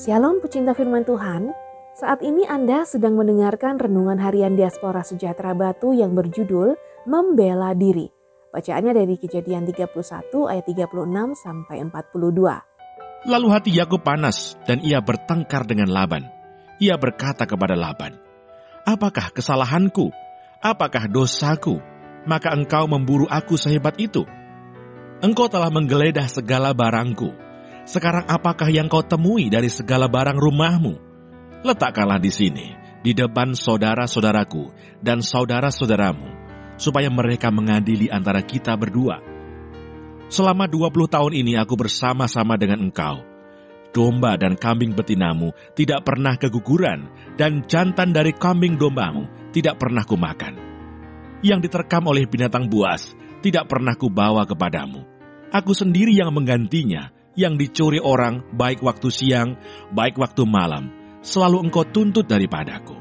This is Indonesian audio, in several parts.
Shalom pecinta firman Tuhan, saat ini Anda sedang mendengarkan renungan harian Diaspora Sejahtera Batu yang berjudul Membela Diri. Bacaannya dari kejadian 31 ayat 36 sampai 42. Lalu hati Yakub panas dan ia bertengkar dengan Laban. Ia berkata kepada Laban, Apakah kesalahanku? Apakah dosaku? Maka engkau memburu aku sehebat itu. Engkau telah menggeledah segala barangku. Sekarang apakah yang kau temui dari segala barang rumahmu? Letakkanlah di sini, di depan saudara-saudaraku dan saudara-saudaramu, supaya mereka mengadili antara kita berdua. Selama 20 tahun ini aku bersama-sama dengan engkau. Domba dan kambing betinamu tidak pernah keguguran, dan jantan dari kambing dombamu tidak pernah kumakan. Yang diterkam oleh binatang buas tidak pernah kubawa kepadamu. Aku sendiri yang menggantinya, yang dicuri orang baik waktu siang, baik waktu malam, selalu engkau tuntut daripadaku.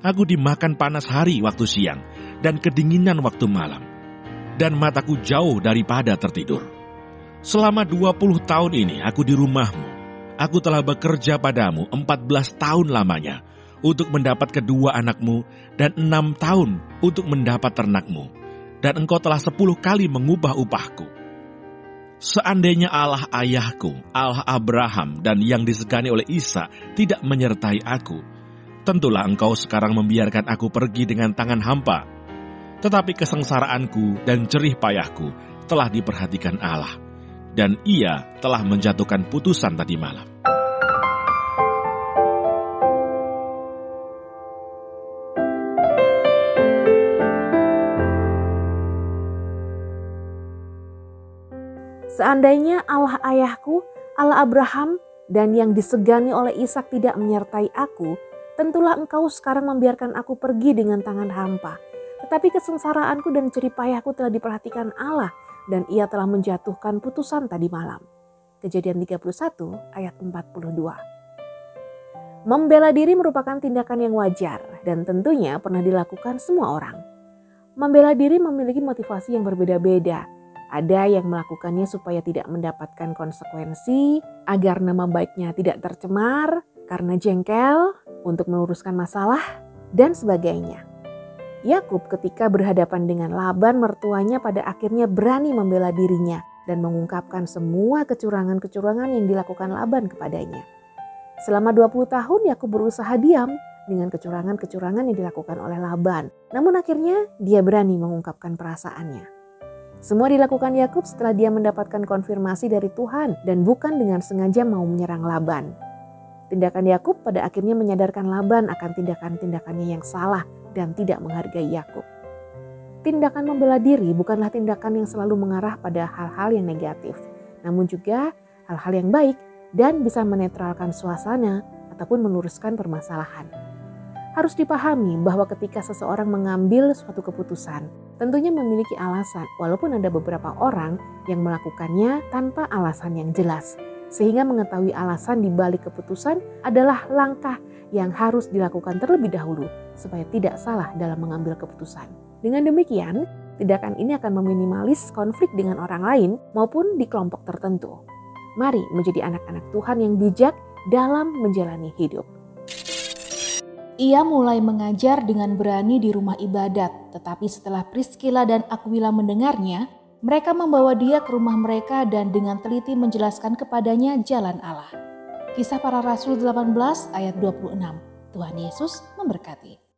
Aku dimakan panas hari waktu siang, dan kedinginan waktu malam, dan mataku jauh daripada tertidur. Selama 20 tahun ini aku di rumahmu, aku telah bekerja padamu 14 tahun lamanya, untuk mendapat kedua anakmu, dan enam tahun untuk mendapat ternakmu, dan engkau telah sepuluh kali mengubah upahku. Seandainya Allah ayahku, Allah Abraham, dan yang disegani oleh Isa tidak menyertai aku, tentulah engkau sekarang membiarkan aku pergi dengan tangan hampa. Tetapi kesengsaraanku dan jerih payahku telah diperhatikan Allah, dan ia telah menjatuhkan putusan tadi malam. Seandainya Allah ayahku, Allah Abraham, dan yang disegani oleh Ishak tidak menyertai aku, tentulah engkau sekarang membiarkan aku pergi dengan tangan hampa. Tetapi kesengsaraanku dan ceripayahku telah diperhatikan Allah, dan ia telah menjatuhkan putusan tadi malam. Kejadian 31 ayat 42. Membela diri merupakan tindakan yang wajar dan tentunya pernah dilakukan semua orang. Membela diri memiliki motivasi yang berbeda-beda, ada yang melakukannya supaya tidak mendapatkan konsekuensi, agar nama baiknya tidak tercemar, karena jengkel, untuk meluruskan masalah, dan sebagainya. Yakub ketika berhadapan dengan Laban mertuanya pada akhirnya berani membela dirinya dan mengungkapkan semua kecurangan-kecurangan yang dilakukan Laban kepadanya. Selama 20 tahun Yakub berusaha diam dengan kecurangan-kecurangan yang dilakukan oleh Laban. Namun akhirnya dia berani mengungkapkan perasaannya. Semua dilakukan Yakub setelah dia mendapatkan konfirmasi dari Tuhan dan bukan dengan sengaja mau menyerang Laban. Tindakan Yakub pada akhirnya menyadarkan Laban akan tindakan-tindakannya yang salah dan tidak menghargai Yakub. Tindakan membela diri bukanlah tindakan yang selalu mengarah pada hal-hal yang negatif, namun juga hal-hal yang baik dan bisa menetralkan suasana ataupun meluruskan permasalahan. Harus dipahami bahwa ketika seseorang mengambil suatu keputusan, tentunya memiliki alasan, walaupun ada beberapa orang yang melakukannya tanpa alasan yang jelas. Sehingga mengetahui alasan di balik keputusan adalah langkah yang harus dilakukan terlebih dahulu supaya tidak salah dalam mengambil keputusan. Dengan demikian, tindakan ini akan meminimalis konflik dengan orang lain maupun di kelompok tertentu. Mari menjadi anak-anak Tuhan yang bijak dalam menjalani hidup. Ia mulai mengajar dengan berani di rumah ibadat, tetapi setelah Priscilla dan Aquila mendengarnya, mereka membawa dia ke rumah mereka dan dengan teliti menjelaskan kepadanya jalan Allah. Kisah para Rasul 18 ayat 26. Tuhan Yesus memberkati.